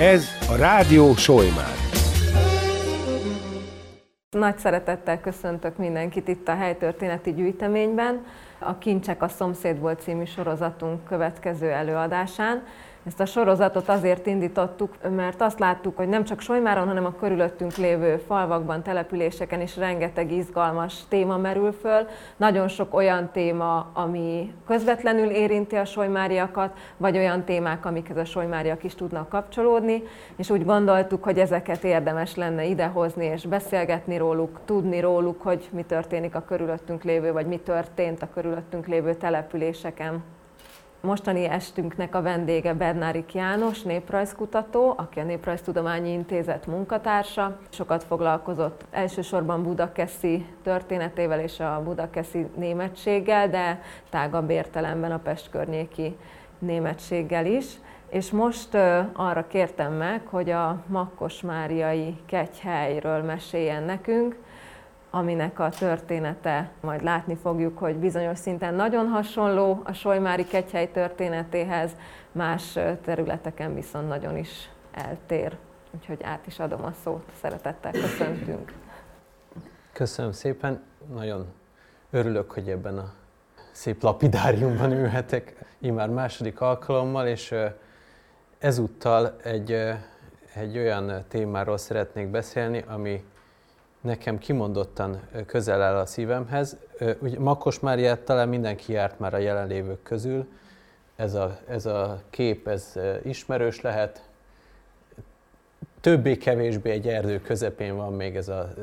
Ez a Rádió Sojmár. Nagy szeretettel köszöntök mindenkit itt a helytörténeti gyűjteményben. A Kincsek a szomszéd volt című sorozatunk következő előadásán. Ezt a sorozatot azért indítottuk, mert azt láttuk, hogy nem csak Solymáron, hanem a körülöttünk lévő falvakban, településeken is rengeteg izgalmas téma merül föl. Nagyon sok olyan téma, ami közvetlenül érinti a solymáriakat, vagy olyan témák, amikhez a solymáriak is tudnak kapcsolódni, és úgy gondoltuk, hogy ezeket érdemes lenne idehozni és beszélgetni róluk, tudni róluk, hogy mi történik a körülöttünk lévő, vagy mi történt a körülöttünk lévő településeken. Mostani estünknek a vendége Bernárik János, néprajzkutató, aki a Néprajztudományi Intézet munkatársa. Sokat foglalkozott elsősorban Budakeszi történetével és a budakeszi németséggel, de tágabb értelemben a Pest környéki németséggel is. És most arra kértem meg, hogy a Makkosmáriai kegyhelyről meséljen nekünk, aminek a története majd látni fogjuk, hogy bizonyos szinten nagyon hasonló a Solymári kegyhely történetéhez, más területeken viszont nagyon is eltér. Úgyhogy át is adom a szót, szeretettel köszöntünk. Köszönöm szépen, nagyon örülök, hogy ebben a szép lapidáriumban ülhetek, immár második alkalommal, és ezúttal egy, egy olyan témáról szeretnék beszélni, ami nekem kimondottan közel áll a szívemhez. Ugye Makos Máriát talán mindenki járt már a jelenlévők közül. Ez a, ez a kép, ez ismerős lehet. Többé-kevésbé egy erdő közepén van még ez a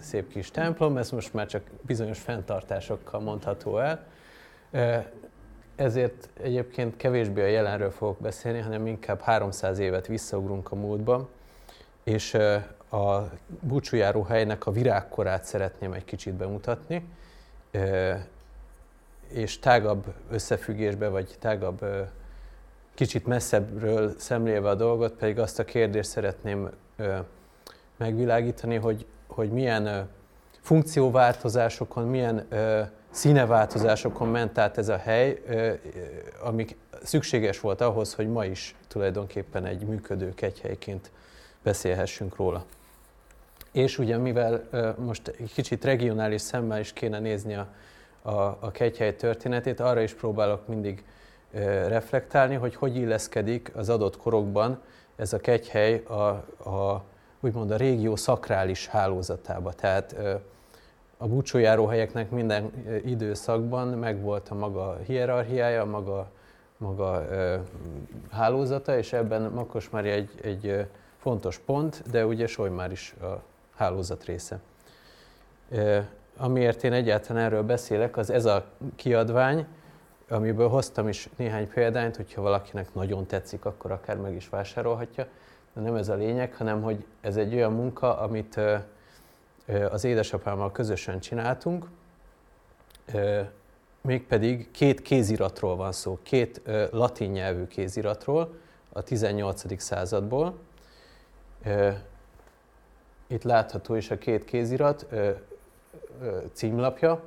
szép kis templom, ez most már csak bizonyos fenntartásokkal mondható el. Ezért egyébként kevésbé a jelenről fogok beszélni, hanem inkább 300 évet visszaugrunk a múltba, és a búcsújáró helynek a virágkorát szeretném egy kicsit bemutatni, és tágabb összefüggésbe, vagy tágabb, kicsit messzebbről szemlélve a dolgot, pedig azt a kérdést szeretném megvilágítani, hogy, hogy milyen funkcióváltozásokon, milyen színeváltozásokon ment át ez a hely, amik szükséges volt ahhoz, hogy ma is tulajdonképpen egy működő kegyhelyként beszélhessünk róla. És ugye mivel most kicsit regionális szemmel is kéne nézni a, a, a kegyhely történetét, arra is próbálok mindig reflektálni, hogy hogy illeszkedik az adott korokban ez a kegyhely a, a úgymond a régió szakrális hálózatába. Tehát a búcsújáróhelyeknek minden időszakban megvolt a maga hierarchiája, a maga, maga hálózata, és ebben Makos már egy, egy fontos pont, de ugye Solymár is a hálózat része. Amiért én egyáltalán erről beszélek, az ez a kiadvány, amiből hoztam is néhány példányt, hogyha valakinek nagyon tetszik, akkor akár meg is vásárolhatja. De nem ez a lényeg, hanem hogy ez egy olyan munka, amit az édesapámmal közösen csináltunk, mégpedig két kéziratról van szó, két latin nyelvű kéziratról a 18. századból, itt látható is a két kézirat ö, ö, címlapja.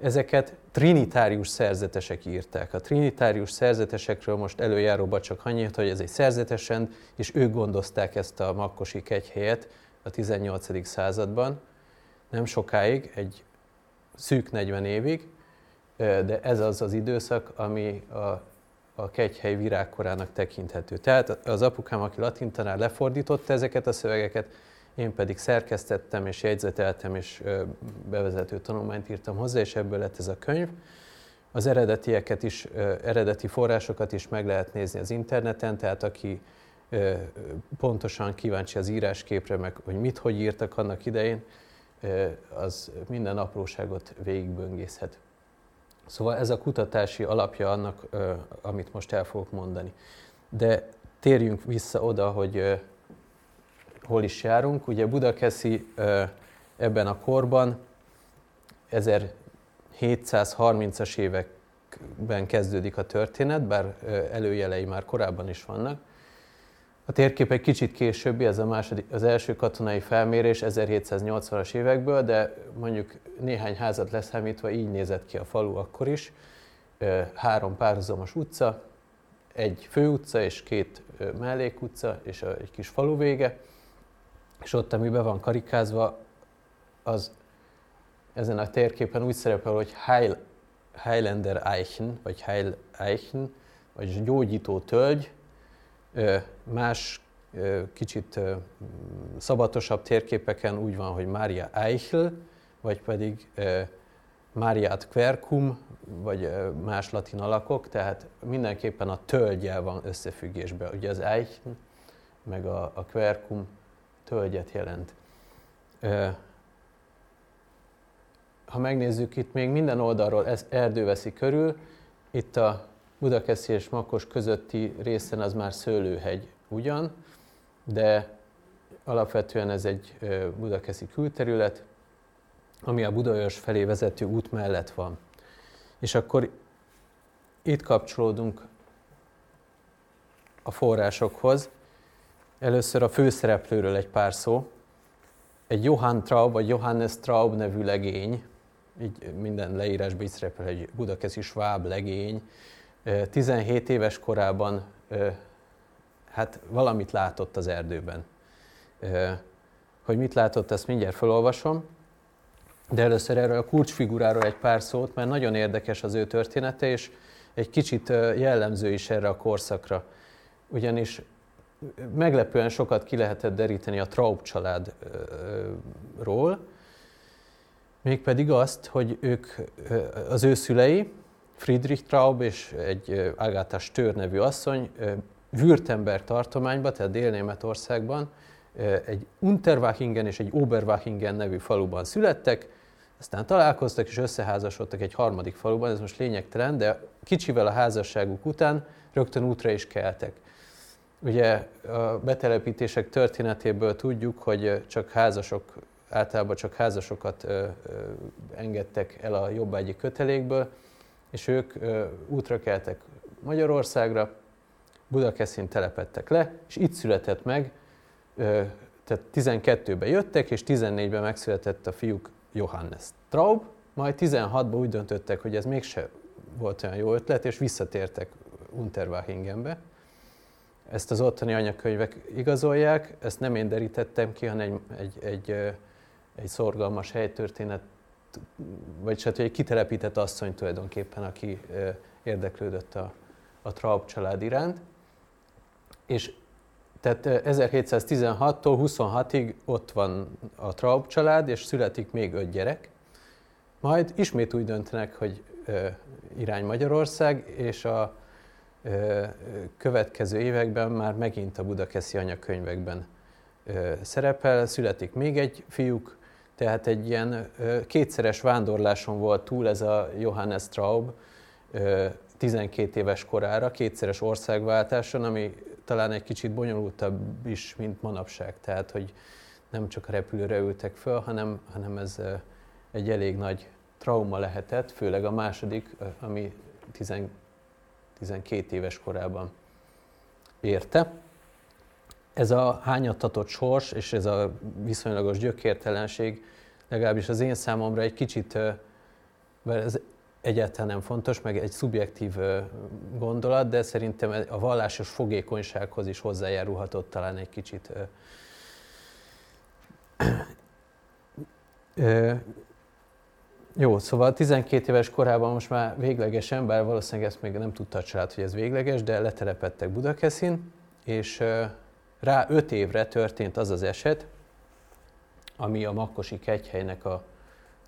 Ezeket trinitárius szerzetesek írták. A trinitárius szerzetesekről most előjáróba csak annyit, hogy ez egy szerzetesen, és ők gondozták ezt a makkosi kegyhelyet a 18. században. Nem sokáig, egy szűk 40 évig, de ez az az időszak, ami a, a kegyhely virágkorának tekinthető. Tehát az apukám, aki latin tanár, lefordította ezeket a szövegeket, én pedig szerkesztettem és jegyzeteltem és bevezető tanulmányt írtam hozzá, és ebből lett ez a könyv. Az eredetieket is, eredeti forrásokat is meg lehet nézni az interneten, tehát aki pontosan kíváncsi az írásképre, meg hogy mit, hogy írtak annak idején, az minden apróságot végigböngészhet. Szóval ez a kutatási alapja annak, amit most el fogok mondani. De térjünk vissza oda, hogy hol is járunk. Ugye Budakeszi ebben a korban 1730-as években kezdődik a történet, bár előjelei már korábban is vannak. A térkép egy kicsit későbbi, ez a második, az első katonai felmérés 1780-as évekből, de mondjuk néhány házat leszámítva így nézett ki a falu akkor is. Három párhuzamos utca, egy főutca és két mellékutca és egy kis falu vége, és ott, ami be van karikázva, az ezen a térképen úgy szerepel, hogy Heil, Highlander Eichen, vagy Heil Eichen, vagy gyógyító tölgy, más kicsit szabatosabb térképeken úgy van, hogy Mária Eichel, vagy pedig Máriát Quercum, vagy más latin alakok, tehát mindenképpen a tölgyel van összefüggésben. Ugye az Eichen, meg a, a Quercum tölgyet jelent. Ha megnézzük, itt még minden oldalról ez erdő veszi körül, itt a Budakeszi és Makos közötti részen az már szőlőhegy ugyan, de alapvetően ez egy budakeszi külterület, ami a Budaörs felé vezető út mellett van. És akkor itt kapcsolódunk a forrásokhoz. Először a főszereplőről egy pár szó. Egy Johann Traub, vagy Johannes Traub nevű legény, így minden leírásban is szerepel egy budakeszi sváb legény, 17 éves korában hát valamit látott az erdőben. Hogy mit látott, ezt mindjárt felolvasom. De először erről a kulcsfiguráról egy pár szót, mert nagyon érdekes az ő története, és egy kicsit jellemző is erre a korszakra. Ugyanis meglepően sokat ki lehetett deríteni a Traub családról, mégpedig azt, hogy ők, az ő szülei, Friedrich Traub és egy Agatha Stör nevű asszony Württemberg tartományban, tehát Dél-Németországban egy Unterwachingen és egy Oberwachingen nevű faluban születtek, aztán találkoztak és összeházasodtak egy harmadik faluban, ez most lényegtelen, de kicsivel a házasságuk után rögtön útra is keltek. Ugye a betelepítések történetéből tudjuk, hogy csak házasok, általában csak házasokat engedtek el a jobbágyi kötelékből, és ők útra keltek Magyarországra, Budakeszin telepettek le, és itt született meg, tehát 12-ben jöttek, és 14-ben megszületett a fiúk Johannes Traub, majd 16-ban úgy döntöttek, hogy ez mégse volt olyan jó ötlet, és visszatértek Unterwachingenbe. Ezt az ottani anyakönyvek igazolják, ezt nem én derítettem ki, hanem egy, egy, egy, egy szorgalmas helytörténet, vagy hát egy kitelepített asszony tulajdonképpen, aki érdeklődött a, a Traub család iránt. És tehát 1716-tól 26-ig ott van a Traub család, és születik még öt gyerek. Majd ismét úgy döntenek, hogy irány Magyarország, és a következő években már megint a budakeszi anyakönyvekben szerepel, születik még egy fiúk, tehát egy ilyen kétszeres vándorláson volt túl ez a Johannes Traub, ö, 12 éves korára, kétszeres országváltáson, ami talán egy kicsit bonyolultabb is, mint manapság. Tehát, hogy nem csak a repülőre ültek föl, hanem, hanem ez egy elég nagy trauma lehetett, főleg a második, ami 10, 12 éves korában érte. Ez a hányattatott sors és ez a viszonylagos gyökértelenség legalábbis az én számomra egy kicsit, mert ez egyáltalán nem fontos, meg egy szubjektív gondolat, de szerintem a vallásos fogékonysághoz is hozzájárulhatott talán egy kicsit. Jó, szóval 12 éves korában most már véglegesen, bár valószínűleg ezt még nem tudta a család, hogy ez végleges, de letelepettek Budakeszin, és rá 5 évre történt az az eset, ami a Makkosi kegyhelynek a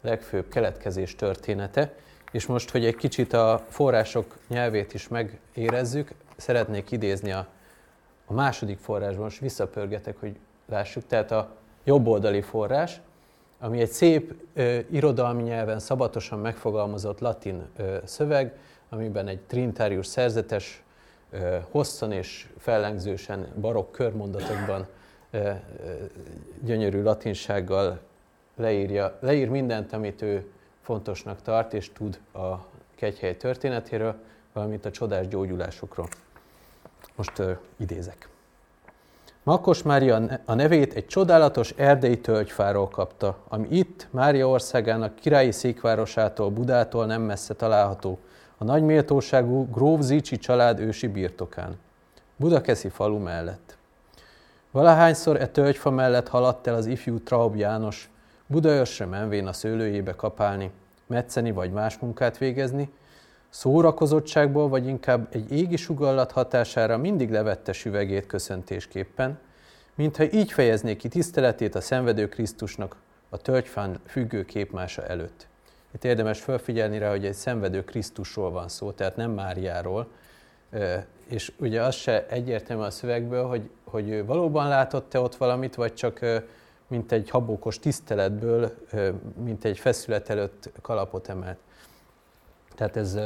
legfőbb keletkezés története, és most, hogy egy kicsit a források nyelvét is megérezzük, szeretnék idézni a, a második forrásban, most visszapörgetek, hogy lássuk, tehát a jobb oldali forrás, ami egy szép ö, irodalmi nyelven szabatosan megfogalmazott latin ö, szöveg, amiben egy trinitárius szerzetes ö, hosszan és fellengzősen barokk körmondatokban ö, ö, gyönyörű latinsággal leírja, leír mindent, amit ő fontosnak tart és tud a kegyhely történetéről, valamint a csodás gyógyulásokról. Most uh, idézek. Makos Mária a nevét egy csodálatos erdei tölgyfáról kapta, ami itt, Mária országának királyi székvárosától, Budától nem messze található, a nagy méltóságú Gróf Zicsi család ősi birtokán. Budakeszi falu mellett. Valahányszor e tölgyfa mellett haladt el az ifjú Traub János, Budaörsre menvén a szőlőjébe kapálni, metszeni vagy más munkát végezni, szórakozottságból vagy inkább egy égi sugallat hatására mindig levette süvegét köszöntésképpen, mintha így fejezné ki tiszteletét a szenvedő Krisztusnak a tölgyfán függő képmása előtt. Itt érdemes felfigyelni rá, hogy egy szenvedő Krisztusról van szó, tehát nem Máriáról, és ugye az se egyértelmű a szövegből, hogy, hogy valóban látott-e ott valamit, vagy csak mint egy habókos tiszteletből, mint egy feszület előtt kalapot emelt. Tehát ez,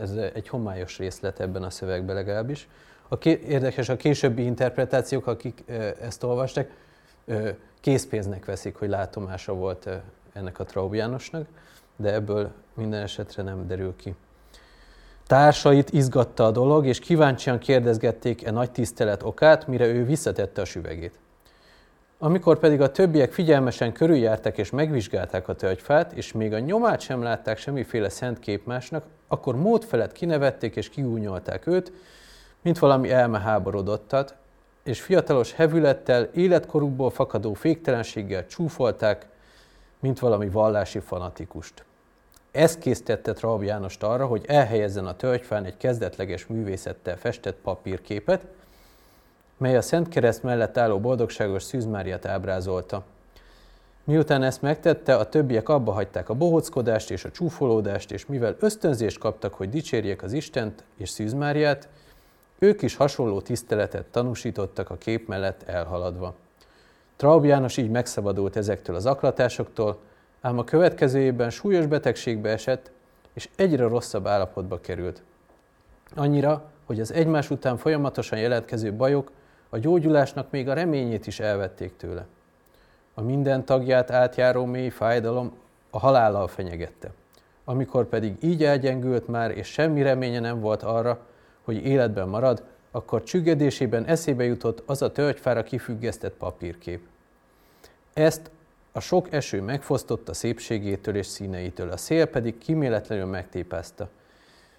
ez egy homályos részlet ebben a szövegben legalábbis. A ké, érdekes a későbbi interpretációk, akik ezt olvastak, készpénznek veszik, hogy látomása volt ennek a Traub Jánosnak, de ebből minden esetre nem derül ki. Társait izgatta a dolog, és kíváncsian kérdezgették e nagy tisztelet okát, mire ő visszatette a süvegét. Amikor pedig a többiek figyelmesen körüljárták és megvizsgálták a tölgyfát, és még a nyomát sem látták semmiféle szent képmásnak, akkor mód felett kinevették és kiúnyolták őt, mint valami elmeháborodottat, és fiatalos hevülettel, életkorukból fakadó féktelenséggel csúfolták, mint valami vallási fanatikust. Ez késztette Traub Jánost arra, hogy elhelyezzen a tölgyfán egy kezdetleges művészettel festett papírképet, mely a Szent Kereszt mellett álló boldogságos Szűz Máriát ábrázolta. Miután ezt megtette, a többiek abba hagyták a bohóckodást és a csúfolódást, és mivel ösztönzést kaptak, hogy dicsérjék az Istent és Szűz Máriát, ők is hasonló tiszteletet tanúsítottak a kép mellett elhaladva. Traub János így megszabadult ezektől az aklatásoktól, ám a következő évben súlyos betegségbe esett, és egyre rosszabb állapotba került. Annyira, hogy az egymás után folyamatosan jelentkező bajok a gyógyulásnak még a reményét is elvették tőle. A minden tagját átjáró mély fájdalom a halállal fenyegette. Amikor pedig így elgyengült már, és semmi reménye nem volt arra, hogy életben marad, akkor csüggedésében eszébe jutott az a tölgyfára kifüggesztett papírkép. Ezt a sok eső megfosztotta szépségétől és színeitől, a szél pedig kiméletlenül megtépázta.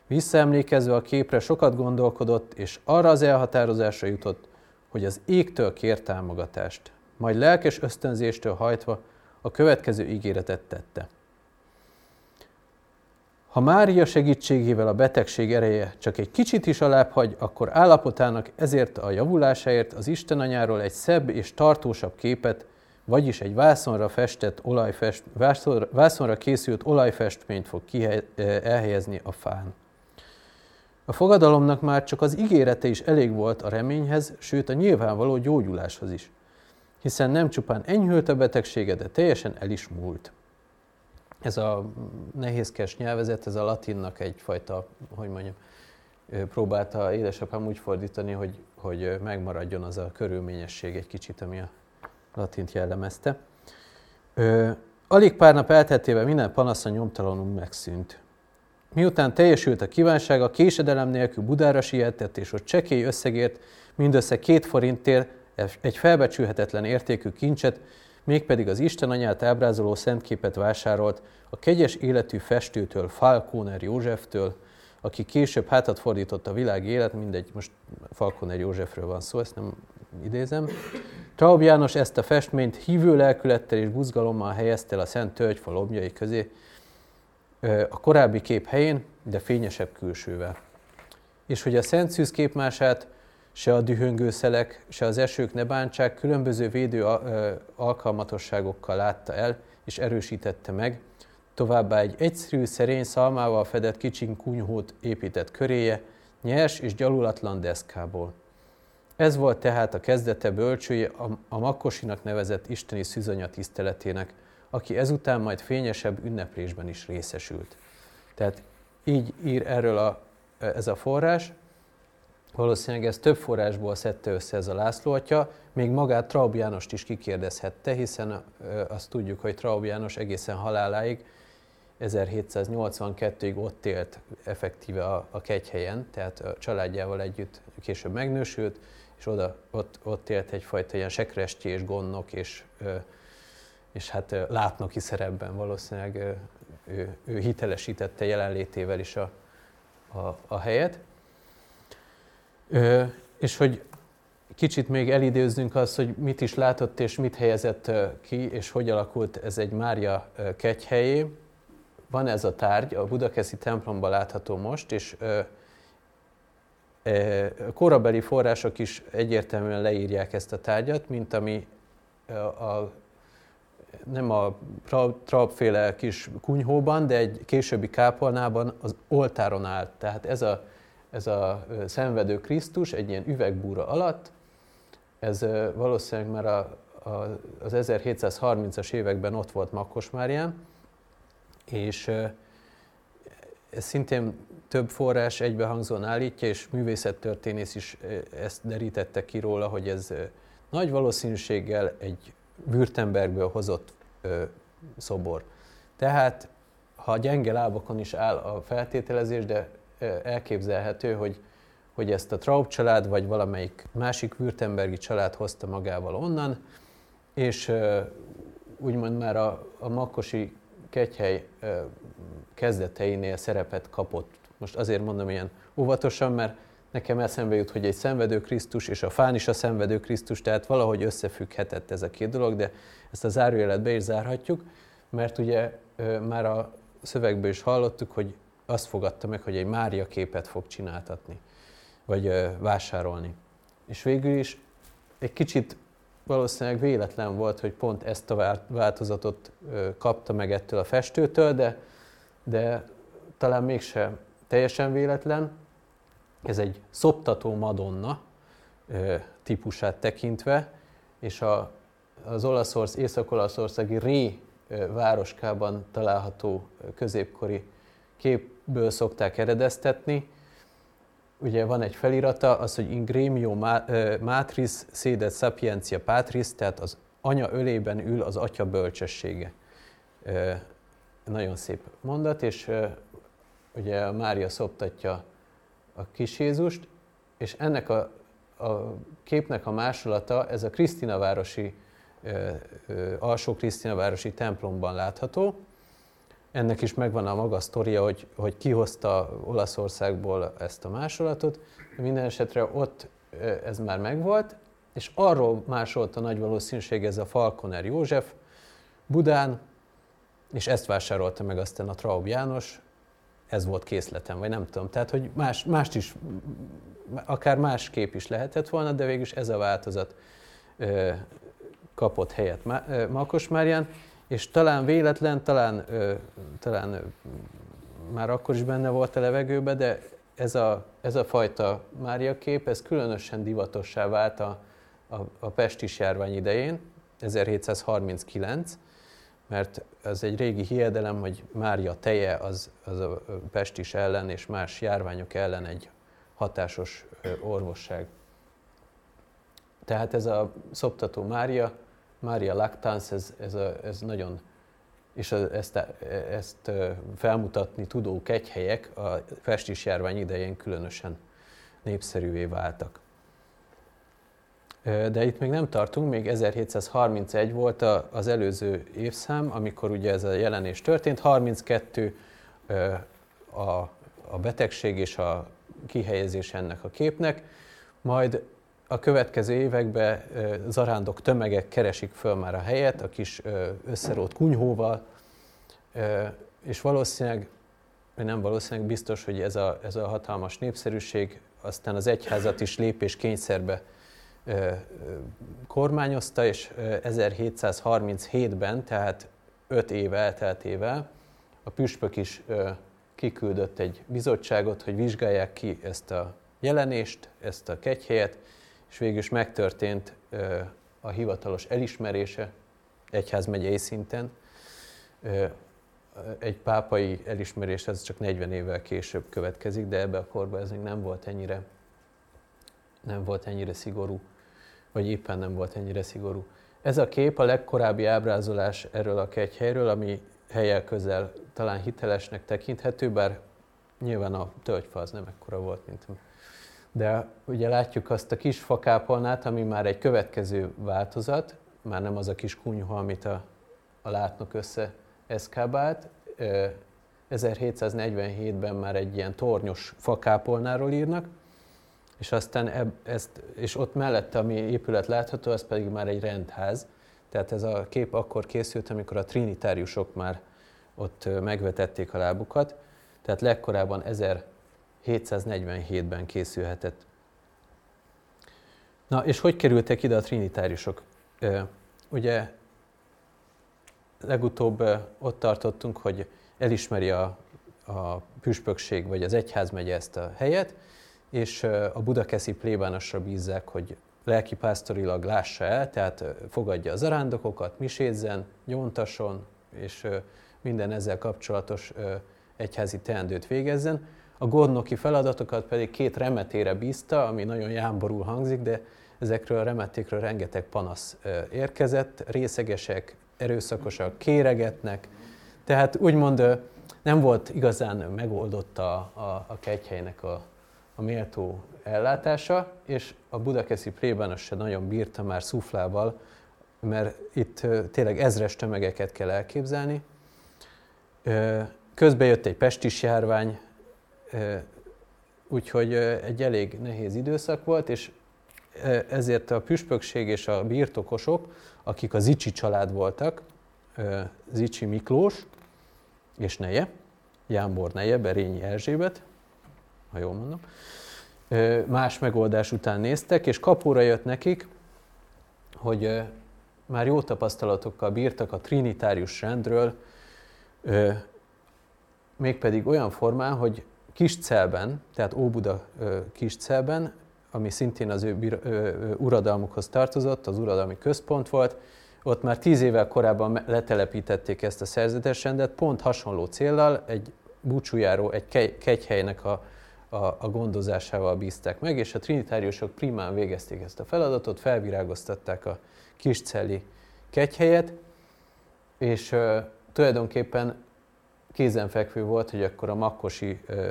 Visszaemlékezve a képre sokat gondolkodott, és arra az elhatározásra jutott, hogy az égtől kér támogatást, majd lelkes ösztönzéstől hajtva a következő ígéretet tette. Ha Mária segítségével a betegség ereje csak egy kicsit is alább hagy, akkor állapotának ezért a javulásáért az Isten anyáról egy szebb és tartósabb képet, vagyis egy vászonra festett olajfest, vászonra készült olajfestményt fog kihe, elhelyezni a fán. A fogadalomnak már csak az ígérete is elég volt a reményhez, sőt a nyilvánvaló gyógyuláshoz is, hiszen nem csupán enyhült a betegsége, de teljesen el is múlt. Ez a nehézkes nyelvezet, ez a latinnak egyfajta, hogy mondjam, próbálta édesapám úgy fordítani, hogy, hogy megmaradjon az a körülményesség egy kicsit, ami a latint jellemezte. alig pár nap elteltével minden panasza nyomtalanul megszűnt. Miután teljesült a kívánsága, késedelem nélkül Budára sietett, és ott csekély összegért mindössze két forintért egy felbecsülhetetlen értékű kincset, mégpedig az Isten anyát ábrázoló szentképet vásárolt a kegyes életű festőtől, Falconer Józseftől, aki később hátat fordított a világ élet, mindegy, most Falconer Józsefről van szó, ezt nem idézem. Traub János ezt a festményt hívő lelkülettel és buzgalommal helyezte el a Szent Tölgyfa lombjai közé, a korábbi kép helyén, de fényesebb külsővel. És hogy a Szent Szűz képmását se a dühöngő szelek, se az esők ne bántsák, különböző védő alkalmatosságokkal látta el, és erősítette meg, továbbá egy egyszerű, szerény szalmával fedett kicsin kunyhót épített köréje, nyers és gyalulatlan deszkából. Ez volt tehát a kezdete bölcsője a, a Makkosinak nevezett isteni szűzanya tiszteletének, aki ezután majd fényesebb ünneplésben is részesült. Tehát így ír erről a, ez a forrás, Valószínűleg ez több forrásból szedte össze ez a László atya, még magát Traub Jánost is kikérdezhette, hiszen azt tudjuk, hogy Traub János egészen haláláig 1782-ig ott élt effektíve a, a kegyhelyen, tehát a családjával együtt később megnősült, és oda, ott, ott élt egyfajta ilyen sekrestyi és gondnok és és hát látnoki szerepben valószínűleg ő, ő hitelesítette jelenlétével is a, a, a helyet. És hogy kicsit még elidőzzünk azt, hogy mit is látott és mit helyezett ki, és hogy alakult ez egy Mária kegyhelyé. Van ez a tárgy, a Budakeszi templomban látható most, és korabeli források is egyértelműen leírják ezt a tárgyat, mint ami a, a nem a traupféle kis kunyhóban, de egy későbbi kápolnában az oltáron állt. Tehát ez a, ez a szenvedő Krisztus egy ilyen üvegbúra alatt, ez valószínűleg már a, a, az 1730-as években ott volt Makkosmárián, és ez szintén több forrás egybehangzóan állítja, és művészettörténész is ezt derítette ki róla, hogy ez nagy valószínűséggel egy Württembergből hozott ö, szobor. Tehát, ha gyenge lábakon is áll a feltételezés, de elképzelhető, hogy, hogy ezt a Traub család, vagy valamelyik másik Württembergi család hozta magával onnan, és ö, úgymond már a, a makkosi kegyhely ö, kezdeteinél szerepet kapott. Most azért mondom ilyen óvatosan, mert nekem eszembe jut, hogy egy szenvedő Krisztus és a fán is a szenvedő Krisztus, tehát valahogy összefügghetett ez a két dolog, de ezt a zárójelet be is zárhatjuk, mert ugye már a szövegből is hallottuk, hogy azt fogadta meg, hogy egy Mária képet fog csináltatni, vagy vásárolni. És végül is egy kicsit valószínűleg véletlen volt, hogy pont ezt a változatot kapta meg ettől a festőtől, de, de talán mégsem teljesen véletlen, ez egy szoptató madonna típusát tekintve, és a, az Olaszország, Észak-Olaszországi Ré városkában található középkori képből szokták eredeztetni. Ugye van egy felirata, az, hogy in gremio matris sedet sapientia patris, tehát az anya ölében ül az atya bölcsessége. Nagyon szép mondat, és ugye Mária szoptatja a kis Jézust, és ennek a, a képnek a másolata, ez a Krisztinavárosi, alsó Krisztinavárosi templomban látható. Ennek is megvan a maga sztoria, hogy, hogy kihozta Olaszországból ezt a másolatot. Minden esetre ott ez már megvolt, és arról másolta nagy valószínűség ez a Falconer József Budán, és ezt vásárolta meg aztán a Traub János, ez volt készletem, vagy nem tudom. Tehát, hogy más, mást is, akár más kép is lehetett volna, de végülis ez a változat ö, kapott helyet Makos Márián, és talán véletlen, talán, ö, talán ö, már akkor is benne volt a levegőbe, de ez a, ez a fajta Mária kép, ez különösen divatossá vált a, a, a pestis járvány idején, 1739, mert az egy régi hiedelem, hogy Mária teje az, az a pestis ellen és más járványok ellen egy hatásos orvosság. Tehát ez a szoptató Mária, Mária lactans, ez, ez, a, ez nagyon, és ezt, ezt felmutatni tudó kegyhelyek a pestis járvány idején különösen népszerűvé váltak. De itt még nem tartunk, még 1731 volt az előző évszám, amikor ugye ez a jelenés történt. 32 a, a betegség és a kihelyezés ennek a képnek, majd a következő években zarándok tömegek keresik föl már a helyet a kis összerót kunyhóval, és valószínűleg, vagy nem valószínűleg biztos, hogy ez a, ez a hatalmas népszerűség aztán az egyházat is lépés kényszerbe kormányozta, és 1737-ben, tehát 5 év elteltével a püspök is kiküldött egy bizottságot, hogy vizsgálják ki ezt a jelenést, ezt a kegyhelyet, és végül is megtörtént a hivatalos elismerése egyházmegyei szinten. Egy pápai elismerés ez csak 40 évvel később következik, de ebbe a korban ez még nem volt ennyire, nem volt ennyire szigorú vagy éppen nem volt ennyire szigorú. Ez a kép a legkorábbi ábrázolás erről a kegyhelyről, ami helyel közel talán hitelesnek tekinthető, bár nyilván a tölgyfa az nem ekkora volt, mint de ugye látjuk azt a kis fakápolnát, ami már egy következő változat, már nem az a kis kunyha, amit a, a látnok össze eszkábált. 1747-ben már egy ilyen tornyos fakápolnáról írnak, és aztán eb, ezt, és ott mellette, ami épület látható, az pedig már egy rendház. Tehát ez a kép akkor készült, amikor a trinitáriusok már ott megvetették a lábukat. Tehát legkorábban 1747-ben készülhetett. Na, és hogy kerültek ide a trinitáriusok? Ugye legutóbb ott tartottunk, hogy elismeri a, a püspökség vagy az egyházmegye ezt a helyet, és a budakeszi plébánosra bízzák, hogy lelkipásztorilag lássa el, tehát fogadja az arándokokat, misézzen, nyomtasson, és minden ezzel kapcsolatos egyházi teendőt végezzen. A gondnoki feladatokat pedig két remetére bízta, ami nagyon jámborul hangzik, de ezekről a remetékről rengeteg panasz érkezett, részegesek, erőszakosak, kéregetnek, tehát úgymond nem volt igazán megoldott a, a, a kegyhelynek a, a méltó ellátása, és a budakeszi plébános se nagyon bírta már szuflával, mert itt tényleg ezres tömegeket kell elképzelni. Közben jött egy pestis járvány, úgyhogy egy elég nehéz időszak volt, és ezért a püspökség és a birtokosok, akik a Zicsi család voltak, Zicsi Miklós és neje, Jámbor neje, Berényi Erzsébet, ha jól mondom, más megoldás után néztek, és kapóra jött nekik, hogy már jó tapasztalatokkal bírtak a trinitárius rendről, mégpedig olyan formán, hogy Kiscelben, tehát Óbuda Kiscelben, ami szintén az ő uradalmukhoz tartozott, az uradalmi központ volt, ott már tíz évvel korábban letelepítették ezt a szerzetes rendet, pont hasonló céllal, egy búcsújáró, egy kegyhelynek a, a, a gondozásával bízták meg, és a trinitáriusok primán végezték ezt a feladatot, felvirágoztatták a kiscelli kegyhelyet, és uh, tulajdonképpen kézenfekvő volt, hogy akkor a makkosi uh,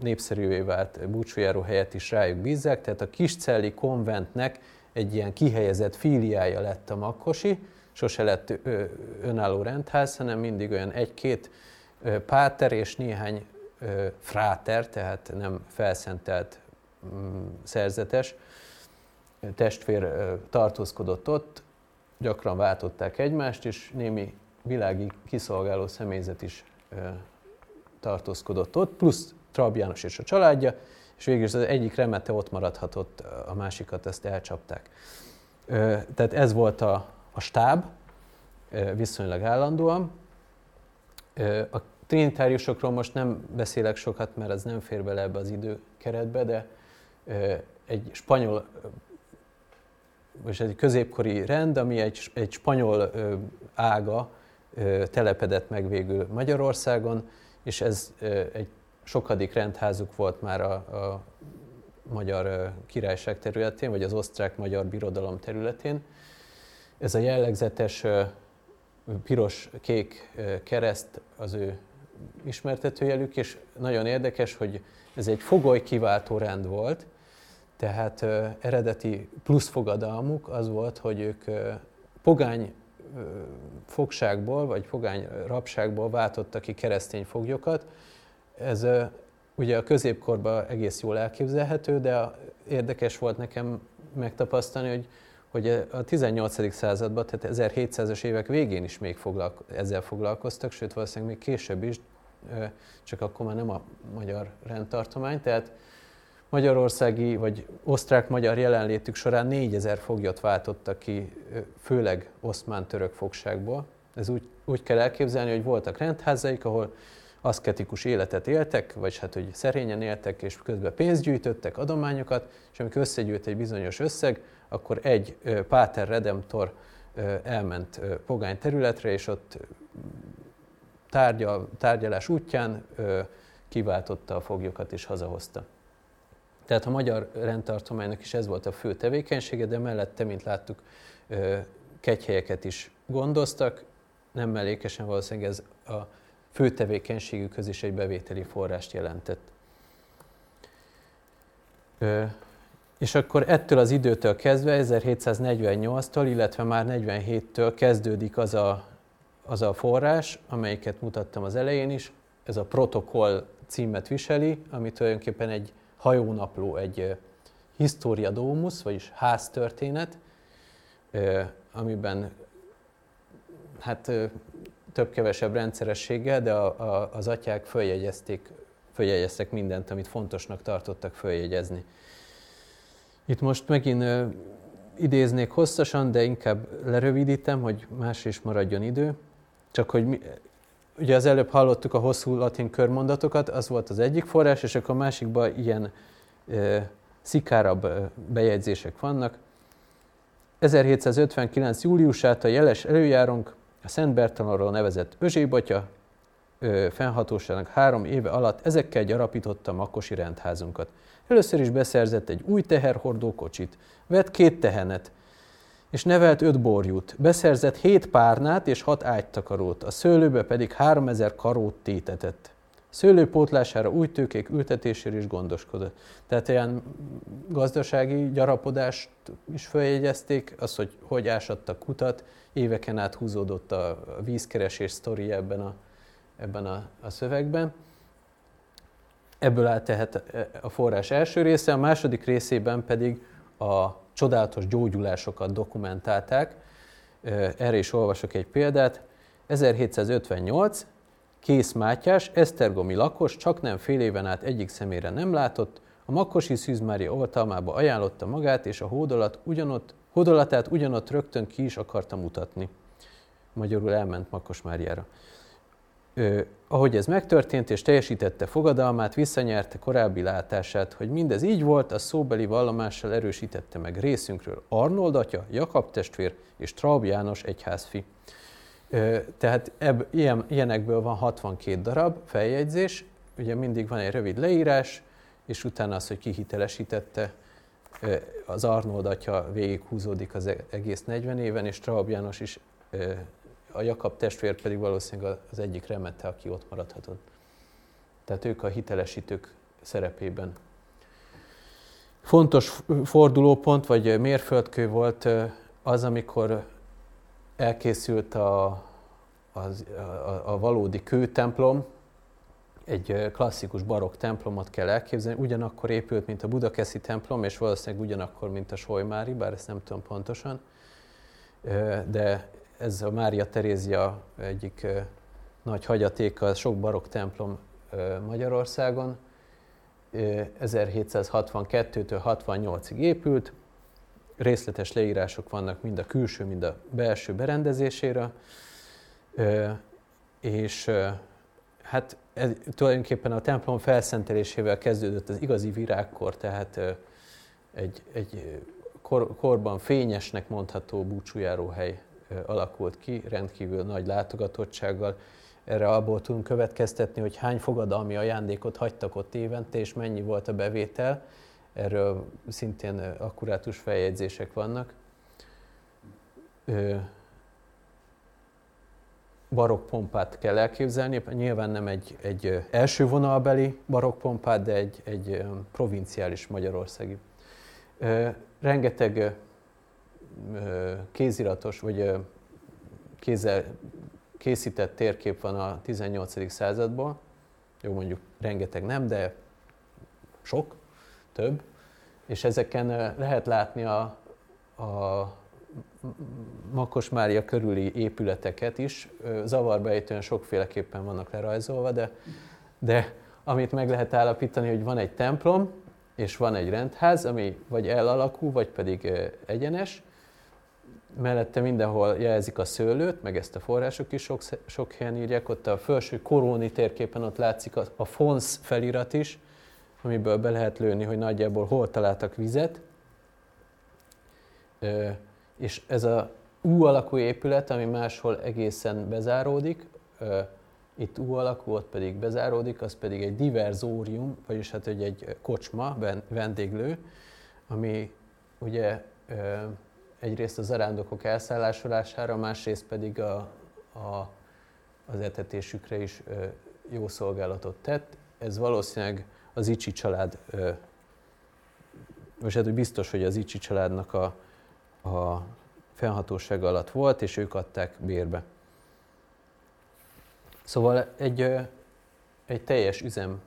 népszerűvé vált búcsújáró helyet is rájuk bízzák, tehát a kiscelli konventnek egy ilyen kihelyezett fíliája lett a makkosi, sose lett önálló rendház, hanem mindig olyan egy-két páter és néhány fráter, tehát nem felszentelt mm, szerzetes testvér tartózkodott ott, gyakran váltották egymást, és némi világi kiszolgáló személyzet is tartózkodott ott, plusz Trab János és a családja, és végül az egyik remete ott maradhatott, a másikat ezt elcsapták. Tehát ez volt a, a stáb, viszonylag állandóan. A trinitáriusokról most nem beszélek sokat, mert ez nem fér bele ebbe az időkeretbe, de egy spanyol, vagy egy középkori rend, ami egy, egy spanyol ága telepedett meg végül Magyarországon, és ez egy sokadik rendházuk volt már a, a magyar királyság területén, vagy az osztrák-magyar birodalom területén. Ez a jellegzetes piros-kék kereszt az ő ismertetőjelük, és nagyon érdekes, hogy ez egy fogoly kiváltó rend volt, tehát ö, eredeti plusz fogadalmuk az volt, hogy ők ö, pogány ö, fogságból, vagy pogány rabságból váltottak ki keresztény foglyokat, ez ugye a középkorban egész jól elképzelhető, de érdekes volt nekem megtapasztalni, hogy, hogy a 18. században, tehát 1700-as évek végén is még foglalko- ezzel foglalkoztak, sőt valószínűleg még később is, csak akkor már nem a magyar rendtartomány, tehát magyarországi vagy osztrák-magyar jelenlétük során 4000 foglyot váltottak ki, főleg oszmán-török fogságból. Ez úgy, úgy kell elképzelni, hogy voltak rendházaik, ahol aszketikus életet éltek, vagy hát, hogy szerényen éltek, és közben pénzt gyűjtöttek, adományokat, és amikor összegyűjt egy bizonyos összeg, akkor egy Páter Redemptor elment pogány területre, és ott tárgyal, tárgyalás útján kiváltotta a foglyokat és hazahozta. Tehát a magyar rendtartománynak is ez volt a fő tevékenysége, de mellette, mint láttuk, kegyhelyeket is gondoztak, nem mellékesen valószínűleg ez a fő tevékenységükhöz is egy bevételi forrást jelentett. És akkor ettől az időtől kezdve, 1748-tól, illetve már 47-től kezdődik az a, az a forrás, amelyiket mutattam az elején is, ez a protokoll címet viseli, ami tulajdonképpen egy hajónapló, egy Historia Domus, vagyis háztörténet, amiben hát több-kevesebb rendszerességgel, de a, a, az atyák följegyezték, följegyeztek mindent, amit fontosnak tartottak följegyezni. Itt most megint ö, idéznék hosszasan, de inkább lerövidítem, hogy más is maradjon idő. Csak hogy mi, ugye az előbb hallottuk a hosszú latin körmondatokat, az volt az egyik forrás, és akkor a másikban ilyen ö, szikárabb ö, bejegyzések vannak. 1759. júliusát a jeles előjárónk a Szent Bertalanról nevezett Özsébatya fennhatóságnak három éve alatt ezekkel gyarapította Makosi rendházunkat. Először is beszerzett egy új teherhordó kocsit, vett két tehenet, és nevelt öt borjút. Beszerzett hét párnát és hat ágytakarót, a szőlőbe pedig három ezer karót tétetett. Szőlőpótlására új tőkék ültetésére is gondoskodott. Tehát ilyen gazdasági gyarapodást is feljegyezték, az, hogy hogy ásadtak kutat, éveken át húzódott a vízkeresés sztori ebben a, ebben a, a szövegben. Ebből áll tehát a forrás első része, a második részében pedig a csodálatos gyógyulásokat dokumentálták. Erre is olvasok egy példát. 1758, Kész Mátyás, esztergomi lakos, csak nem fél éven át egyik szemére nem látott, a Makkosi Szűz Mária oltalmába ajánlotta magát, és a hódolat ugyanott, hódolatát ugyanott rögtön ki is akarta mutatni. Magyarul elment Makkos Máriára. Ö, ahogy ez megtörtént és teljesítette fogadalmát, visszanyerte korábbi látását, hogy mindez így volt, a szóbeli vallomással erősítette meg részünkről Arnold atya, Jakab testvér és Traub János egyházfi. Tehát ebb, ilyen, ilyenekből van 62 darab feljegyzés, ugye mindig van egy rövid leírás, és utána az, hogy kihitelesítette, az Arnold atya húzódik az e-, egész 40 éven, és Traub János is, a Jakab testvér pedig valószínűleg az egyik remete, aki ott maradhatott. Tehát ők a hitelesítők szerepében. Fontos fordulópont, vagy mérföldkő volt az, amikor elkészült a, a, a, a valódi kőtemplom, egy klasszikus barokk templomot kell elképzelni, ugyanakkor épült, mint a Budakeszi templom, és valószínűleg ugyanakkor, mint a Solymári, bár ezt nem tudom pontosan, de ez a Mária Terézia egyik nagy hagyatéka, sok barokk templom Magyarországon. 1762-től 68-ig épült, részletes leírások vannak mind a külső, mind a belső berendezésére, és hát ez, tulajdonképpen a templom felszentelésével kezdődött az igazi virágkor, tehát egy, egy kor, korban fényesnek mondható búcsújáróhely alakult ki, rendkívül nagy látogatottsággal. Erre abból tudunk következtetni, hogy hány fogadalmi ajándékot hagytak ott évente, és mennyi volt a bevétel Erről szintén akkurátus feljegyzések vannak. Barokk pompát kell elképzelni, nyilván nem egy, egy első vonalbeli barokk pompát, de egy, egy provinciális magyarországi. Rengeteg kéziratos, vagy kézzel készített térkép van a 18. századból. Jó, mondjuk rengeteg nem, de sok több, és ezeken lehet látni a, a Makos Mária körüli épületeket is. Zavarbejtően sokféleképpen vannak lerajzolva, de, de amit meg lehet állapítani, hogy van egy templom, és van egy rendház, ami vagy elalakú, vagy pedig egyenes. Mellette mindenhol jelzik a szőlőt, meg ezt a források is sok, sok helyen írják. Ott a felső koróni térképen ott látszik a, a FONS felirat is, amiből be lehet lőni, hogy nagyjából hol találtak vizet. És ez a U alakú épület, ami máshol egészen bezáródik, itt U alakú, ott pedig bezáródik, az pedig egy diverzórium, vagyis hát hogy egy kocsma, vendéglő, ami ugye egyrészt az zarándokok elszállásolására, másrészt pedig a, a, az etetésükre is jó szolgálatot tett. Ez valószínűleg az Icsi család, most hát biztos, hogy az Icsi családnak a, a fennhatóság alatt volt, és ők adták bérbe. Szóval egy, egy teljes üzem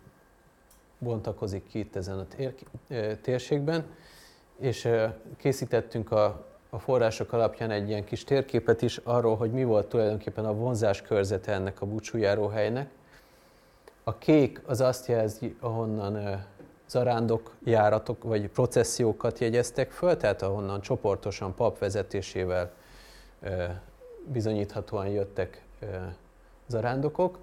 bontakozik ki itt ezen a tér, térségben, és készítettünk a, a források alapján egy ilyen kis térképet is arról, hogy mi volt tulajdonképpen a vonzás körzete ennek a búcsújáróhelynek. A kék az azt jelzi, ahonnan zarándok járatok vagy processziókat jegyeztek föl, tehát ahonnan csoportosan pap vezetésével bizonyíthatóan jöttek zarándokok.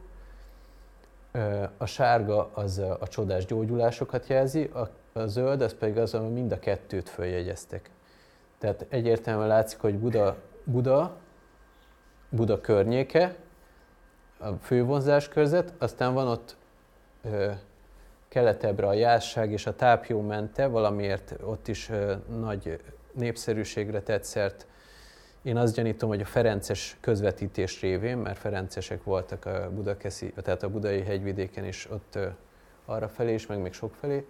A sárga az a csodás gyógyulásokat jelzi, a zöld az pedig az, ahol mind a kettőt följegyeztek. Tehát egyértelműen látszik, hogy Buda, Buda, Buda környéke, a fővonzás körzet, aztán van ott ö, keletebbre a jásság és a tápjó mente, valamiért ott is ö, nagy népszerűségre tett szert. Én azt gyanítom, hogy a Ferences közvetítés révén, mert Ferencesek voltak a Budakeszi, tehát a budai hegyvidéken is ott ö, arra felé is, meg még sok felé,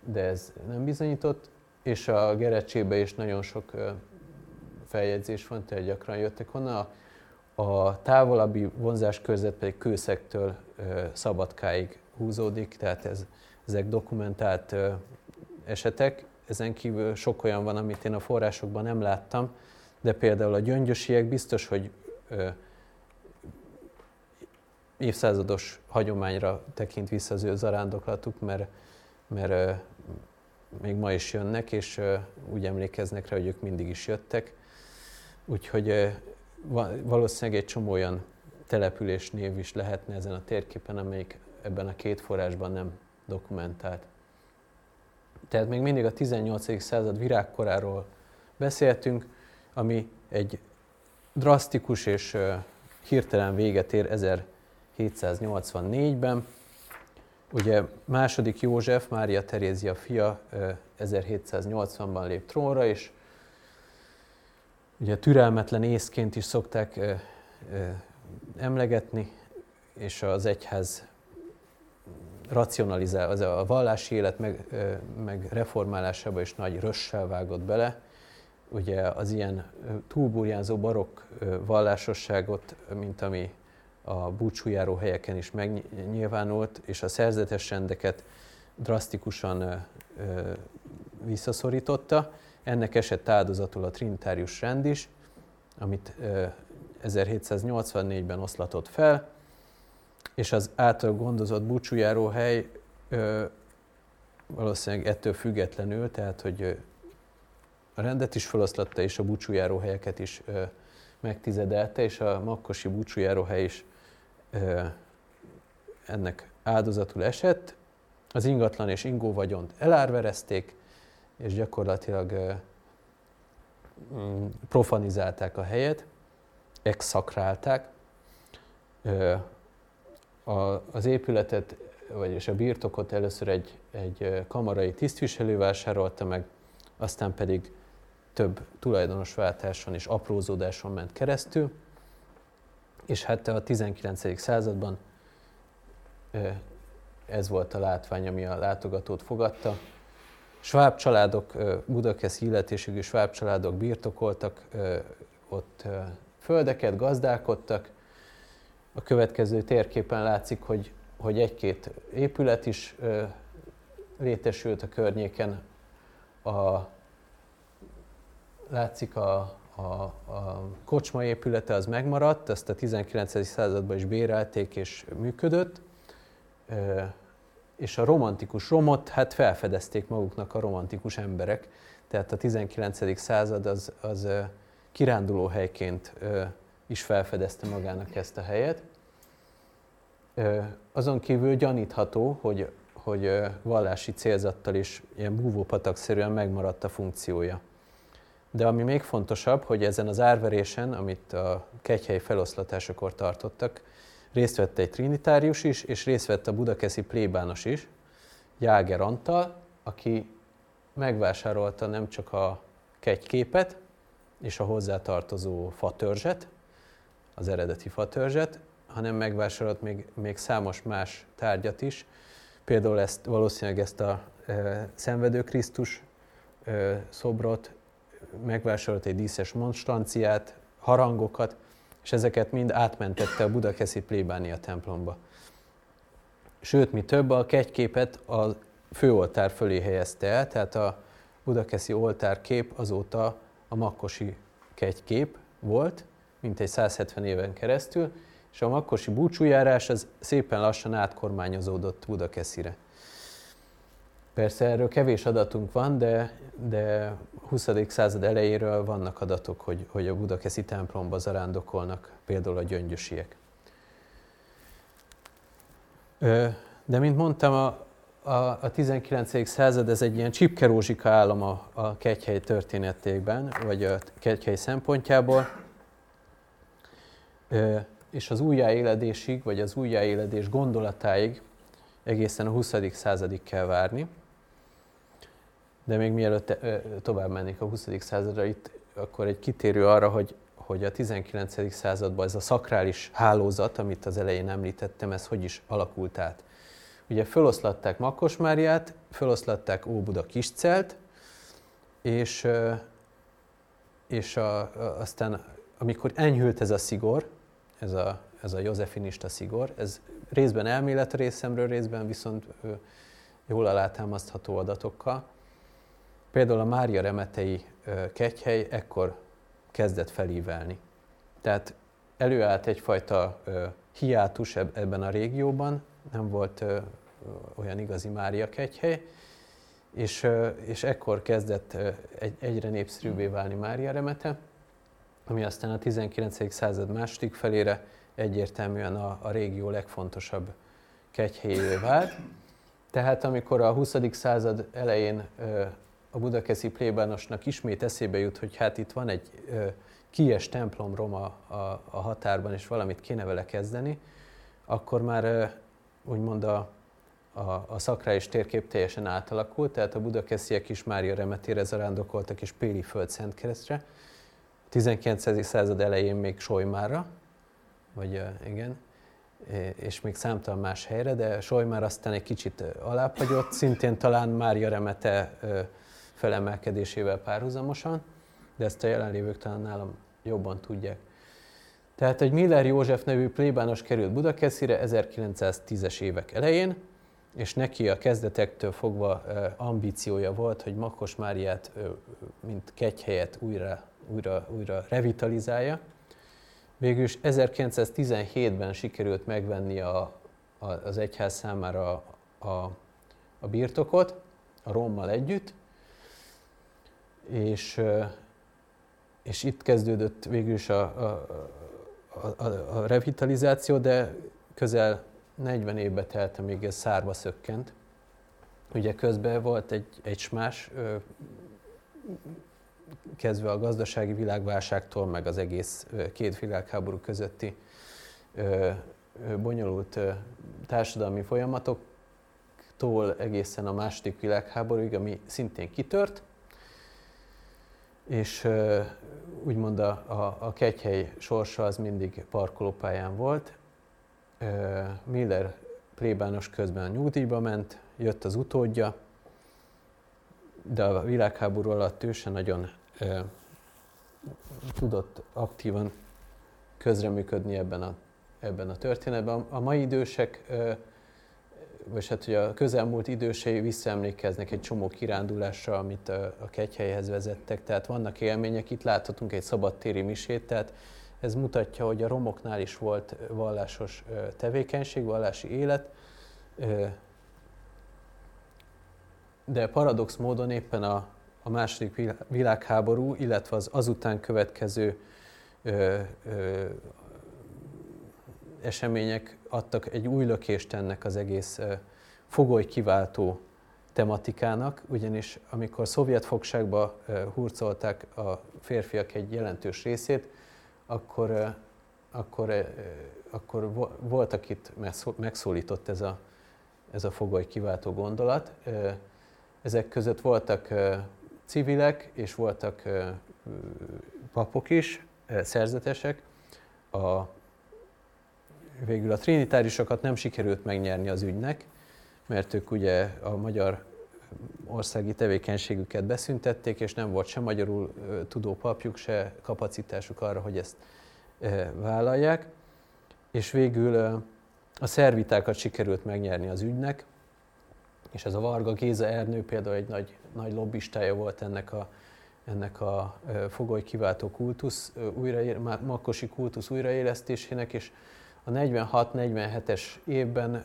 de ez nem bizonyított és a Gerecsébe is nagyon sok feljegyzés van, tehát gyakran jöttek onnan. A távolabbi vonzáskörzet pedig Kőszektől Szabadkáig húzódik, tehát ez, ezek dokumentált esetek. Ezen kívül sok olyan van, amit én a forrásokban nem láttam, de például a gyöngyösiek biztos, hogy évszázados hagyományra tekint vissza az ő zarándoklatuk, mert, mert még ma is jönnek, és úgy emlékeznek rá, hogy ők mindig is jöttek. Úgyhogy valószínűleg egy csomó olyan település név is lehetne ezen a térképen, amelyik ebben a két forrásban nem dokumentált. Tehát még mindig a 18. század virágkoráról beszéltünk, ami egy drasztikus és hirtelen véget ér 1784-ben, Ugye második József, Mária Terézia fia 1780-ban lép trónra, és ugye türelmetlen észként is szokták emlegetni, és az egyház racionalizál, az a vallási élet meg, meg reformálásába is nagy rössel vágott bele. Ugye az ilyen túlburjánzó barokk vallásosságot, mint ami a búcsújáró helyeken is megnyilvánult, és a szerzetes rendeket drasztikusan visszaszorította. Ennek esett áldozatul a trinitárius rend is, amit 1784-ben oszlatott fel, és az által gondozott búcsújáró hely valószínűleg ettől függetlenül, tehát hogy a rendet is feloszlatta, és a búcsújáró helyeket is megtizedelte, és a makkosi búcsújáró hely is ennek áldozatul esett, az ingatlan és ingó vagyont elárverezték, és gyakorlatilag mm, profanizálták a helyet, exakrálták. Az épületet, vagyis a birtokot először egy, egy kamarai tisztviselő vásárolta meg, aztán pedig több tulajdonosváltáson és aprózódáson ment keresztül és hát a 19. században ez volt a látvány, ami a látogatót fogadta. Sváb családok, Budakeszi illetésségű sváb családok birtokoltak, ott földeket gazdálkodtak. A következő térképen látszik, hogy, hogy egy-két épület is létesült a környéken. A, látszik a, a, a kocsma épülete az megmaradt, ezt a 19. században is bérelték és működött, és a romantikus romot hát felfedezték maguknak a romantikus emberek, tehát a 19. század az, az kirándulóhelyként is felfedezte magának ezt a helyet. Azon kívül gyanítható, hogy, hogy vallási célzattal is ilyen búvópatakszerűen megmaradt a funkciója. De ami még fontosabb, hogy ezen az árverésen, amit a kegyhely feloszlatásakor tartottak, részt vett egy trinitárius is, és részt vett a budakeszi plébános is, Jáger Antal, aki megvásárolta nem csak a kegyképet és a hozzátartozó fatörzset, az eredeti fatörzset, hanem megvásárolt még, még számos más tárgyat is, például ezt, valószínűleg ezt a e, szenvedő Krisztus e, szobrot, megvásárolt egy díszes monstranciát, harangokat, és ezeket mind átmentette a Budakeszi plébánia templomba. Sőt, mi több, a kegyképet a főoltár fölé helyezte el, tehát a, budakeszi oltárkép azóta a makkosi kegykép volt, mintegy 170 éven keresztül, és a makkosi búcsújárás az szépen lassan átkormányozódott Budakeszire. Persze erről kevés adatunk van, de, de 20. század elejéről vannak adatok, hogy, hogy a budakeszi templomba zarándokolnak például a gyöngyösiek. De mint mondtam, a, a, a 19. század ez egy ilyen csipkerózsika állam a, a kegyhely történetében, vagy a kegyhely szempontjából, és az újjáéledésig, vagy az újjáéledés gondolatáig egészen a 20. századig kell várni. De még mielőtt tovább mennék a 20. századra, itt akkor egy kitérő arra, hogy, hogy a 19. században ez a szakrális hálózat, amit az elején említettem, ez hogy is alakult át. Ugye feloszlatták Makkosmáriát, feloszlatták Óbuda Kiscelt, és, és a, aztán amikor enyhült ez a szigor, ez a, ez a józsefinista szigor, ez részben elmélet részemről, részben viszont jól alátámasztható adatokkal. Például a Mária Remetei kegyhely ekkor kezdett felívelni. Tehát előállt egyfajta hiátus ebben a régióban, nem volt olyan igazi Mária kegyhely, és, és ekkor kezdett egy, egyre népszerűbbé válni Mária remete, ami aztán a 19. század második felére egyértelműen a, a régió legfontosabb kegyhelyévé vált. Tehát amikor a 20. század elején a budakeszi plébánosnak ismét eszébe jut, hogy hát itt van egy kies templom Roma a, a határban, és valamit kéne vele kezdeni, akkor már úgymond a, a, a szakrális térkép teljesen átalakult, tehát a budakesziek is Mária remetére zarándokoltak, és Péli föld Szentkeresztre. 19. század elején még Solymára, vagy igen, és még számtalan más helyre, de Solymár aztán egy kicsit alábbhagyott, szintén talán Mária remete felemelkedésével párhuzamosan, de ezt a jelenlévők talán nálam jobban tudják. Tehát egy Miller József nevű plébános került Budakeszire 1910-es évek elején, és neki a kezdetektől fogva ambíciója volt, hogy Makos Máriát, mint kegyhelyet újra, újra, újra revitalizálja. Végül is 1917-ben sikerült megvenni a, a, az egyház számára a, a birtokot, a Rommal együtt, és, és itt kezdődött végül is a, a, a, a revitalizáció, de közel 40 évbe telt, amíg ez szárba szökkent. Ugye közben volt egy, egy más, kezdve a gazdasági világválságtól, meg az egész két világháború közötti bonyolult társadalmi folyamatoktól egészen a második világháborúig, ami szintén kitört, és úgymond a, a, a kegyhely sorsa az mindig parkolópályán volt. Miller plébános közben nyugdíjba ment, jött az utódja, de a világháború alatt ő sem nagyon e, tudott aktívan közreműködni ebben a, ebben a történetben. A mai idősek e, vagy hát hogy a közelmúlt idősei visszaemlékeznek egy csomó kirándulásra, amit a, a kegyhelyhez vezettek, tehát vannak élmények, itt láthatunk egy szabadtéri misét, tehát ez mutatja, hogy a romoknál is volt vallásos tevékenység, vallási élet, de paradox módon éppen a, a második világháború, illetve az azután következő ö, ö, események adtak egy új lökést ennek az egész fogoly kiváltó tematikának, ugyanis amikor szovjet fogságba hurcolták a férfiak egy jelentős részét, akkor, akkor, akkor voltak itt megszólított ez a, ez a fogoly kiváltó gondolat. Ezek között voltak civilek, és voltak papok is, szerzetesek. A végül a trinitárisokat nem sikerült megnyerni az ügynek, mert ők ugye a magyar országi tevékenységüket beszüntették, és nem volt se magyarul tudó papjuk, se kapacitásuk arra, hogy ezt vállalják. És végül a szervitákat sikerült megnyerni az ügynek, és ez a Varga Géza Ernő például egy nagy, nagy lobbistája volt ennek a, ennek a fogoly kiváltó kultusz, újraél, makkosi kultusz újraélesztésének, és a 46-47-es évben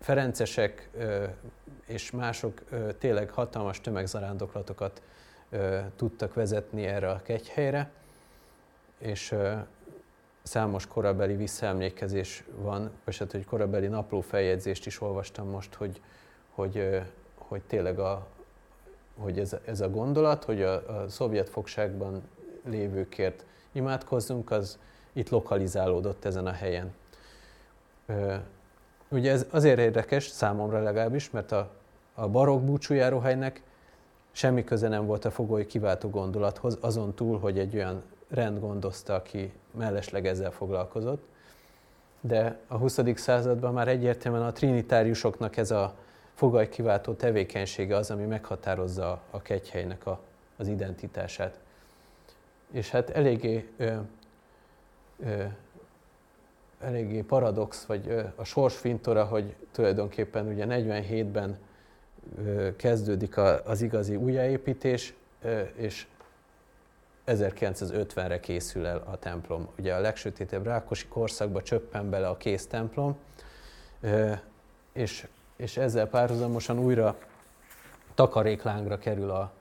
Ferencesek és mások tényleg hatalmas tömegzarándoklatokat tudtak vezetni erre a kegyhelyre, és számos korabeli visszaemlékezés van, és hát, hogy korabeli naplófeljegyzést is olvastam most, hogy, hogy, hogy tényleg a, hogy ez, ez a gondolat, hogy a, a szovjet fogságban lévőkért imádkozzunk, az itt lokalizálódott ezen a helyen. Ugye ez azért érdekes, számomra legalábbis, mert a, a barokk búcsújáróhelynek semmi köze nem volt a fogoly kiváltó gondolathoz, azon túl, hogy egy olyan rend gondozta, aki mellesleg ezzel foglalkozott. De a 20. században már egyértelműen a trinitáriusoknak ez a fogoly kiváltó tevékenysége az, ami meghatározza a kegyhelynek a, az identitását. És hát eléggé eléggé paradox, vagy a sors fintora, hogy tulajdonképpen ugye 47-ben kezdődik az igazi újjáépítés, és 1950-re készül el a templom. Ugye a legsötétebb rákosi korszakba csöppen bele a kész templom, és, és ezzel párhuzamosan újra takaréklángra kerül a,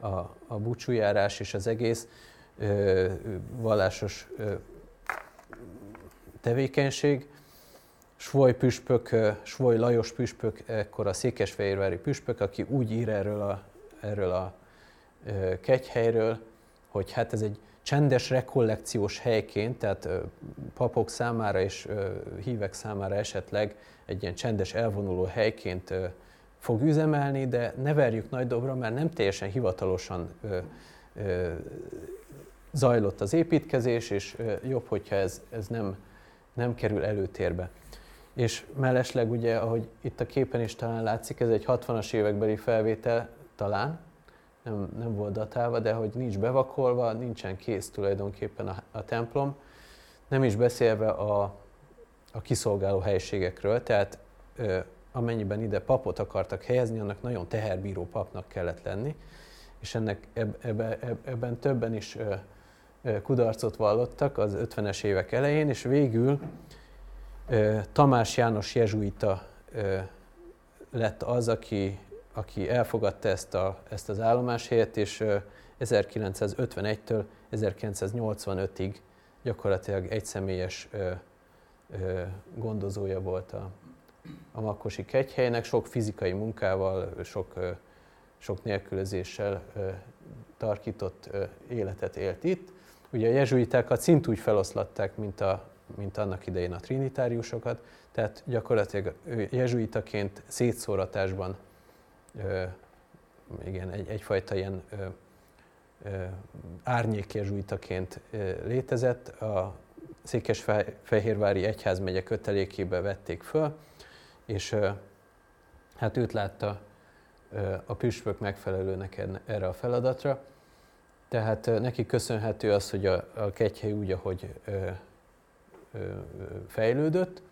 a, a búcsújárás és az egész vallásos tevékenység. Svoly püspök, Svoly Lajos püspök, ekkor a székesfehérvári püspök, aki úgy ír erről a, erről a kegyhelyről, hogy hát ez egy csendes rekollekciós helyként, tehát papok számára és hívek számára esetleg egy ilyen csendes elvonuló helyként fog üzemelni, de ne verjük nagy dobra, mert nem teljesen hivatalosan zajlott az építkezés, és jobb, hogyha ez, ez nem nem kerül előtérbe. És mellesleg ugye, ahogy itt a képen is talán látszik, ez egy 60-as évekbeli felvétel talán, nem, nem volt datálva, de hogy nincs bevakolva, nincsen kész tulajdonképpen a, a templom, nem is beszélve a, a kiszolgáló helységekről, tehát ö, amennyiben ide papot akartak helyezni, annak nagyon teherbíró papnak kellett lenni, és ennek eb, ebbe, ebben többen is ö, kudarcot vallottak az 50-es évek elején, és végül Tamás János jezsuita lett az, aki, aki elfogadta ezt, a, ezt az állomáshelyet, és 1951-től 1985-ig gyakorlatilag egyszemélyes gondozója volt a, a Makkosi kegyhelynek, sok fizikai munkával, sok, sok nélkülözéssel tarkított életet élt itt. Ugye a jezsuitákat szintúgy feloszlatták, mint, a, mint annak idején a trinitáriusokat, tehát gyakorlatilag jezsuitaként szétszóratásban ö, igen, egy, egyfajta ilyen ö, ö, árnyék jezsuitaként ö, létezett. A Székesfehérvári Egyházmegye kötelékébe vették föl, és ö, hát őt látta ö, a püspök megfelelőnek erre a feladatra. Tehát neki köszönhető az, hogy a, a kegyhely úgy, ahogy ö, ö, fejlődött,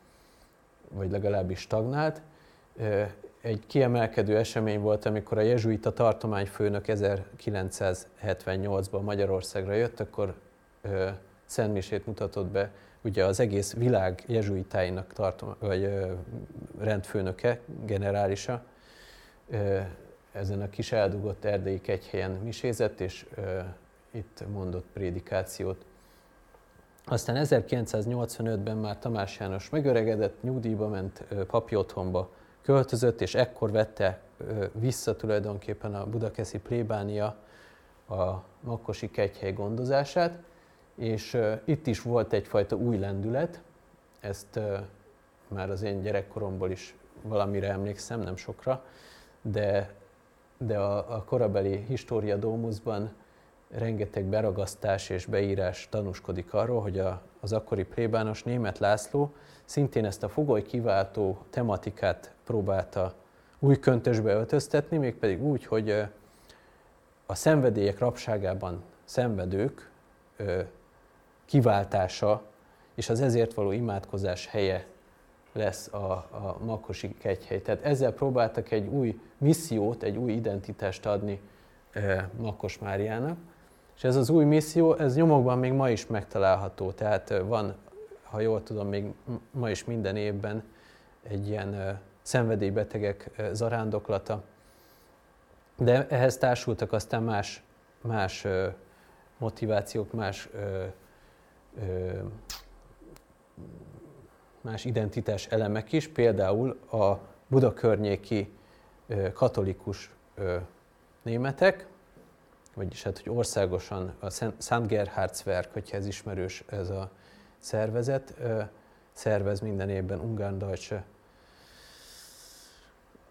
vagy legalábbis stagnált. Egy kiemelkedő esemény volt, amikor a jezsuita tartományfőnök 1978-ban Magyarországra jött, akkor ö, szentmisét mutatott be, ugye az egész világ jezsuitáinak tartom, vagy ö, rendfőnöke, generálisa, ö, ezen a kis eldugott erdei kegyhelyen misézett, és ö, itt mondott prédikációt. Aztán 1985-ben már Tamás János megöregedett, nyugdíjba ment, papi otthonba költözött, és ekkor vette vissza tulajdonképpen a budakeszi plébánia a Makkosi kegyhely gondozását, és itt is volt egyfajta új lendület, ezt már az én gyerekkoromból is valamire emlékszem, nem sokra, de de a, a korabeli História Domusban rengeteg beragasztás és beírás tanúskodik arról, hogy a, az akkori plébános német László szintén ezt a fogoly kiváltó tematikát próbálta új köntösbe öltöztetni, mégpedig úgy, hogy a szenvedélyek rabságában szenvedők kiváltása és az ezért való imádkozás helye lesz a, a Makosi kegyhely. Tehát ezzel próbáltak egy új missziót, egy új identitást adni e, Máriának. És ez az új misszió, ez nyomokban még ma is megtalálható. Tehát van, ha jól tudom, még ma is minden évben egy ilyen e, szenvedélybetegek e, zarándoklata. De ehhez társultak aztán más, más e, motivációk, más e, más identitás elemek is, például a Buda környéki katolikus németek, vagyis hát, hogy országosan a Szent Gerhardswerk, hogyha ez ismerős ez a szervezet, szervez minden évben Ungarn-Deutsche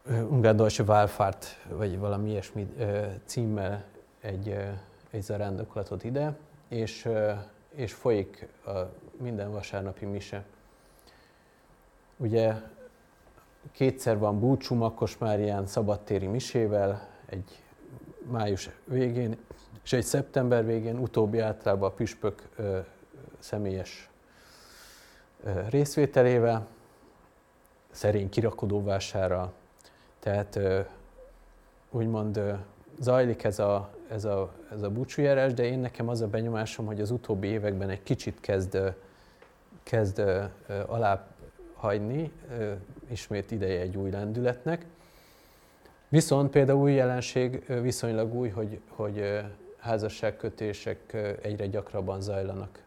Ungarn-Deutsche Wallfahrt, vagy valami ilyesmi címmel egy, egy zarándoklatot ide, és és folyik a minden vasárnapi mise. Ugye kétszer van búcsú Makkos Márián szabadtéri misével, egy május végén és egy szeptember végén, utóbbi általában a püspök ö, személyes ö, részvételével, szerény kirakodóvására. Tehát ö, úgymond ö, zajlik ez a, ez a, ez a búcsújárás, de én nekem az a benyomásom, hogy az utóbbi években egy kicsit kezd, kezd alá hagyni, ismét ideje egy új lendületnek. Viszont például új jelenség viszonylag új, hogy, hogy házasságkötések egyre gyakrabban zajlanak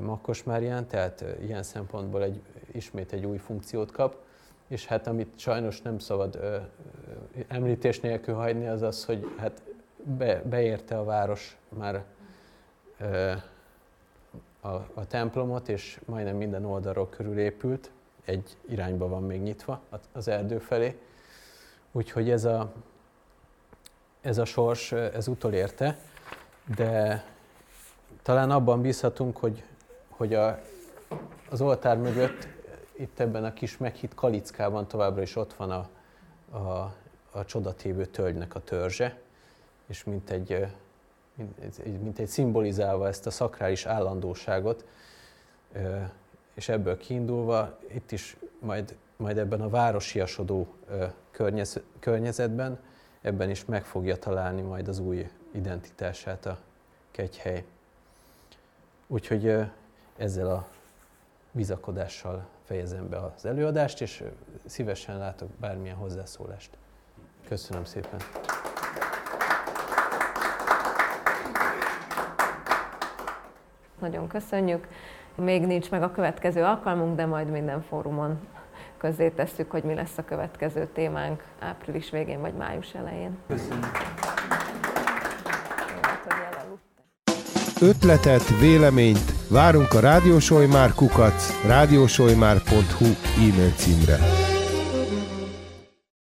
Makkosmárján, tehát ilyen szempontból egy, ismét egy új funkciót kap. És hát amit sajnos nem szabad ö, említés nélkül hagyni, az az, hogy hát be, beérte a város már ö, a, a templomot, és majdnem minden oldalról körülépült, egy irányba van még nyitva az erdő felé. Úgyhogy ez a, ez a sors, ez utolérte, de talán abban bízhatunk, hogy, hogy a, az oltár mögött itt ebben a kis meghitt kalickában továbbra is ott van a, a, a csodatévő tölgynek a törzse, és mint egy, mint, egy szimbolizálva ezt a szakrális állandóságot, és ebből kiindulva itt is majd, majd ebben a városiasodó környezetben, ebben is meg fogja találni majd az új identitását a kegyhely. Úgyhogy ezzel a bizakodással fejezem be az előadást, és szívesen látok bármilyen hozzászólást. Köszönöm szépen! Nagyon köszönjük. Még nincs meg a következő alkalmunk, de majd minden fórumon közzé tesszük, hogy mi lesz a következő témánk április végén vagy május elején. Köszönöm. Ötletet, véleményt várunk a Rádiósolymár kukac rádiósolymár.hu e-mail címre.